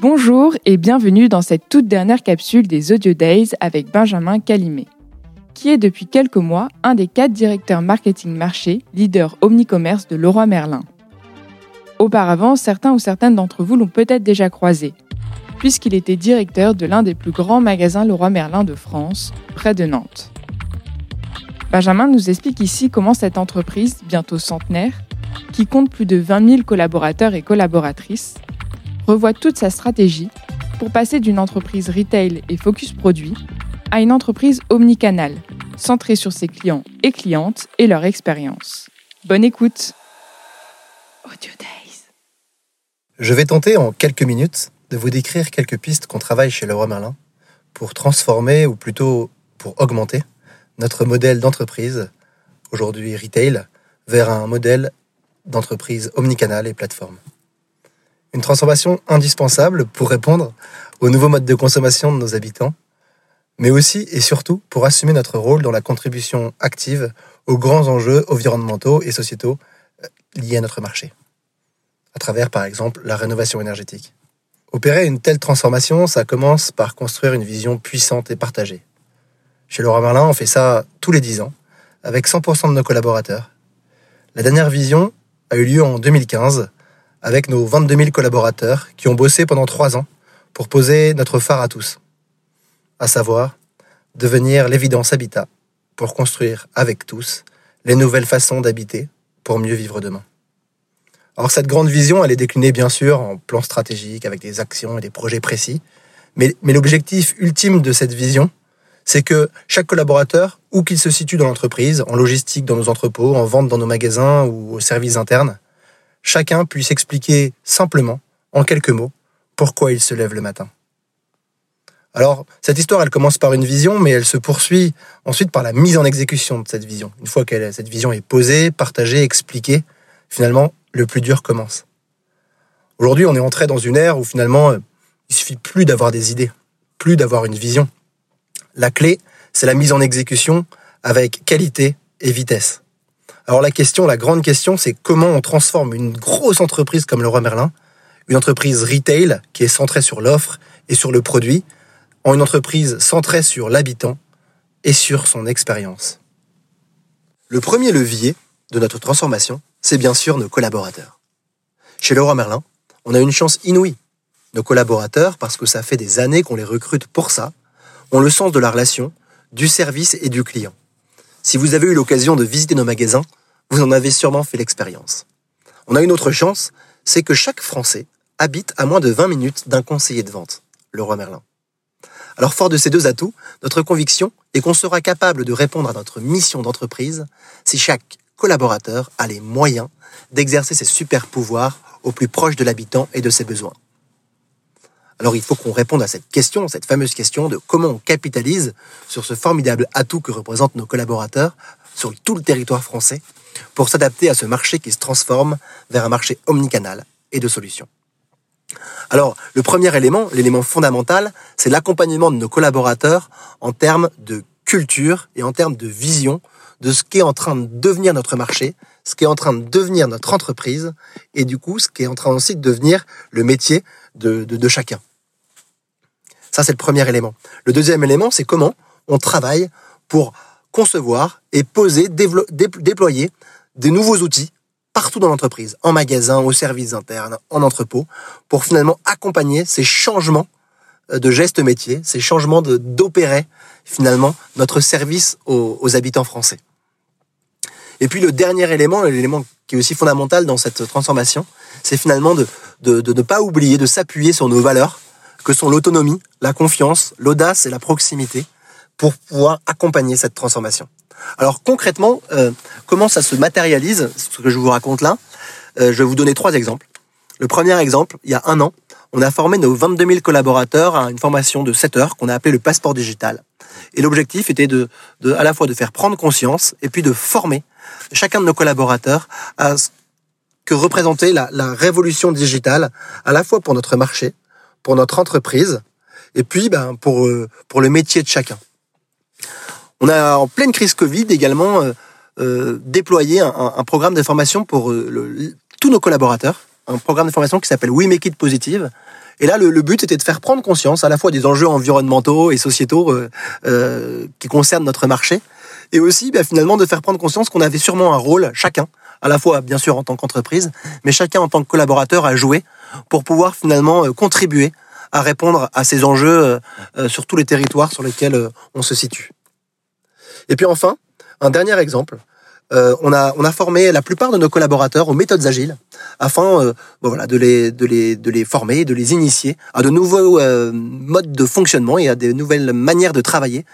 Bonjour et bienvenue dans cette toute dernière capsule des Audio Days avec Benjamin Calimet, qui est depuis quelques mois un des quatre directeurs marketing marché, leader omnicommerce de Leroy Merlin. Auparavant, certains ou certaines d'entre vous l'ont peut-être déjà croisé, puisqu'il était directeur de l'un des plus grands magasins Leroy Merlin de France, près de Nantes. Benjamin nous explique ici comment cette entreprise, bientôt centenaire, qui compte plus de 20 000 collaborateurs et collaboratrices, revoit toute sa stratégie pour passer d'une entreprise retail et focus produit à une entreprise omnicanal, centrée sur ses clients et clientes et leur expérience. Bonne écoute Audio Days. Je vais tenter en quelques minutes de vous décrire quelques pistes qu'on travaille chez Leroy Merlin pour transformer, ou plutôt pour augmenter, notre modèle d'entreprise, aujourd'hui retail, vers un modèle d'entreprise omnicanal et plateforme. Une transformation indispensable pour répondre aux nouveaux modes de consommation de nos habitants, mais aussi et surtout pour assumer notre rôle dans la contribution active aux grands enjeux environnementaux et sociétaux euh, liés à notre marché, à travers par exemple la rénovation énergétique. Opérer une telle transformation, ça commence par construire une vision puissante et partagée. Chez Laura Merlin, on fait ça tous les 10 ans, avec 100% de nos collaborateurs. La dernière vision a eu lieu en 2015 avec nos 22 000 collaborateurs qui ont bossé pendant trois ans pour poser notre phare à tous, à savoir devenir l'évidence habitat pour construire avec tous les nouvelles façons d'habiter pour mieux vivre demain. Alors cette grande vision, elle est déclinée bien sûr en plan stratégique avec des actions et des projets précis, mais, mais l'objectif ultime de cette vision, c'est que chaque collaborateur, où qu'il se situe dans l'entreprise, en logistique dans nos entrepôts, en vente dans nos magasins ou aux services internes, chacun puisse expliquer simplement, en quelques mots, pourquoi il se lève le matin. Alors, cette histoire, elle commence par une vision, mais elle se poursuit ensuite par la mise en exécution de cette vision. Une fois que cette vision est posée, partagée, expliquée, finalement, le plus dur commence. Aujourd'hui, on est entré dans une ère où finalement, il suffit plus d'avoir des idées, plus d'avoir une vision. La clé, c'est la mise en exécution avec qualité et vitesse. Alors la question, la grande question, c'est comment on transforme une grosse entreprise comme le Roi Merlin, une entreprise retail qui est centrée sur l'offre et sur le produit, en une entreprise centrée sur l'habitant et sur son expérience. Le premier levier de notre transformation, c'est bien sûr nos collaborateurs. Chez Leroy Merlin, on a une chance inouïe. Nos collaborateurs, parce que ça fait des années qu'on les recrute pour ça, ont le sens de la relation, du service et du client. Si vous avez eu l'occasion de visiter nos magasins, vous en avez sûrement fait l'expérience. On a une autre chance, c'est que chaque Français habite à moins de 20 minutes d'un conseiller de vente, le roi Merlin. Alors fort de ces deux atouts, notre conviction est qu'on sera capable de répondre à notre mission d'entreprise si chaque collaborateur a les moyens d'exercer ses super pouvoirs au plus proche de l'habitant et de ses besoins. Alors il faut qu'on réponde à cette question, cette fameuse question de comment on capitalise sur ce formidable atout que représentent nos collaborateurs sur tout le territoire français pour s'adapter à ce marché qui se transforme vers un marché omnicanal et de solutions. Alors, le premier élément, l'élément fondamental, c'est l'accompagnement de nos collaborateurs en termes de culture et en termes de vision de ce qui est en train de devenir notre marché, ce qui est en train de devenir notre entreprise, et du coup, ce qui est en train aussi de devenir le métier de, de chacun. Ça, c'est le premier élément. Le deuxième élément, c'est comment on travaille pour concevoir et poser, déployer des nouveaux outils partout dans l'entreprise, en magasin, aux services internes, en entrepôt, pour finalement accompagner ces changements euh, de gestes métiers, ces changements d'opérer finalement notre service aux, habitants français. Et puis le dernier élément, l'élément qui est aussi fondamental dans cette transformation, c'est finalement de, de ne pas oublier de s'appuyer sur nos valeurs, que sont l'autonomie, la confiance, l'audace et la proximité, pour pouvoir accompagner cette transformation. Alors concrètement, euh, comment ça se matérialise, ce que je vous raconte là? Euh, Je vais vous donner trois exemples. Le premier exemple, il y a un an, on a formé nos 22 000 collaborateurs à une formation de 7 heures qu'on a appelée le passeport digital. Et l'objectif était de, de, à la fois de faire prendre conscience et puis de former chacun de nos collaborateurs à ce que représentait la, la révolution digitale, à la fois pour notre marché, pour notre entreprise, et puis ben, pour, euh, pour le métier de chacun. On a en pleine crise Covid également euh, euh, déployé un, programme de formation pour tous nos collaborateurs, un programme de formation qui s'appelle We Make It Positive Et là, le, but était de faire prendre conscience à la fois des enjeux environnementaux et sociétaux euh, euh, qui concernent notre marché, et aussi bah, finalement de faire prendre conscience qu'on avait sûrement un rôle, chacun, à la fois bien sûr en tant qu'entreprise, mais chacun en tant que collaborateur à jouer pour pouvoir finalement euh, contribuer à répondre à ces enjeux sur tous les territoires sur lesquels on se situe. Et puis enfin, un dernier exemple, euh, on, a, on a formé la plupart de nos collaborateurs aux méthodes agiles afin euh, voilà, de, les, de, les, de les former, de les initier à de nouveaux euh, modes de fonctionnement et à des nouvelles manières de travailler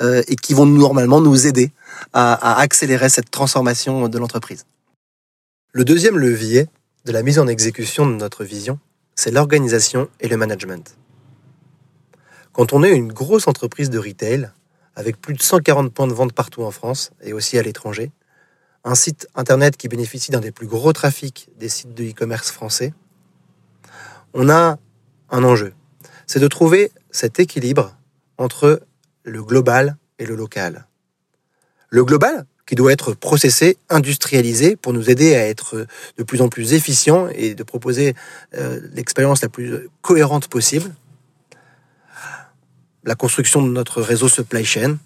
et qui vont normalement nous aider à accélérer cette transformation de l'entreprise. Le deuxième levier de la mise en exécution de notre vision, c'est l'organisation et le management. Quand on est une grosse entreprise de retail, avec plus de 140 points de vente partout en France et aussi à l'étranger, un site internet qui bénéficie d'un des plus gros trafics des sites de e-commerce français, on a un enjeu. C'est de trouver cet équilibre entre le global et le local. Le global, qui doit être processé, industrialisé pour nous aider à être de plus en plus efficient et de proposer euh, l'expérience la plus cohérente possible. La construction de notre réseau supply chain,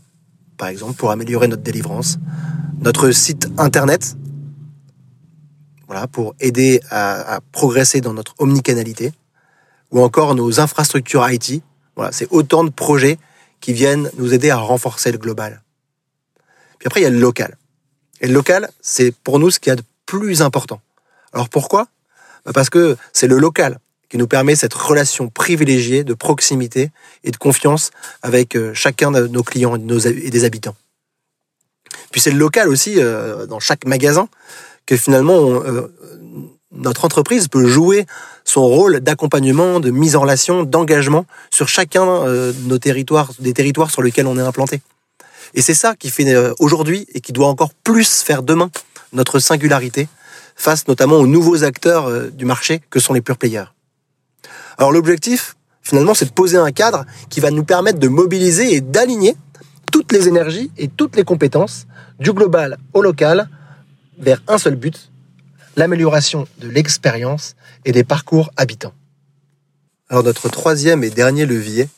par exemple, pour améliorer notre délivrance notre site internet, voilà, pour aider à, progresser dans notre omnicanalité, ou encore nos infrastructures IT. Voilà, c'est autant de projets qui viennent nous aider à renforcer le global. Puis après, il y a le local. Et le local, c'est pour nous ce qu'il y a de plus important. Alors pourquoi? Bah, Parce que c'est le local qui nous permet cette relation privilégiée de proximité et de confiance avec euh, chacun de nos clients et des habitants. Puis c'est le local aussi, euh, dans chaque magasin, que finalement euh, notre entreprise peut jouer son rôle d'accompagnement, de mise en relation, d'engagement sur chacun de nos territoires, des territoires sur lesquels on est implanté. Et c'est ça qui fait aujourd'hui et qui doit encore plus faire demain notre singularité face notamment aux nouveaux acteurs du marché que sont les pure players. Alors l'objectif, finalement, c'est de poser un cadre qui va nous permettre de mobiliser et d'aligner toutes les énergies et toutes les compétences du global au local vers un seul but, l'amélioration de l'expérience et des parcours habitants. Alors notre troisième et dernier levier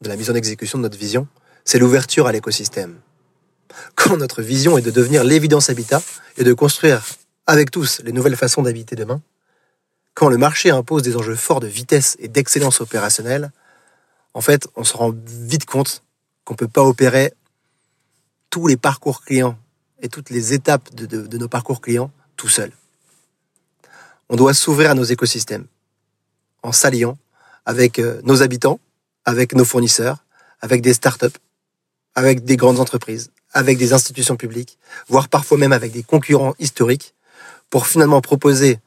de la mise en exécution de notre vision, c'est l'ouverture à l'écosystème. Quand notre vision est de devenir l'évidence habitat et de construire avec tous les nouvelles façons d'habiter demain, le marché impose des enjeux forts de vitesse et d'excellence opérationnelle, en fait, on se rend vite compte qu'on ne peut pas opérer tous les parcours clients et toutes les étapes de, nos parcours clients tout seul. On doit s'ouvrir à nos écosystèmes en s'alliant avec euh, nos habitants, avec nos fournisseurs, avec des startups, avec des grandes entreprises, avec des institutions publiques, voire parfois même avec des concurrents historiques, pour finalement proposer,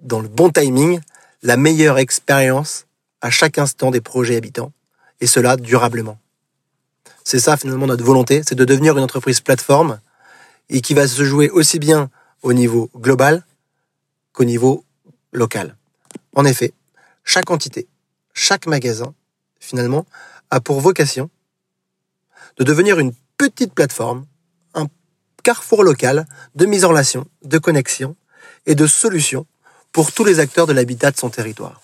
dans le bon timing, la meilleure expérience à chaque instant des projets habitants, et cela durablement. C'est ça finalement notre volonté, c'est de devenir une entreprise plateforme et qui va se jouer aussi bien au niveau global qu'au niveau local. En effet, chaque entité, chaque magasin, finalement, a pour vocation de devenir une petite plateforme, un carrefour local de mise en relation, de connexion et de solutions pour tous les acteurs de l'habitat de son territoire.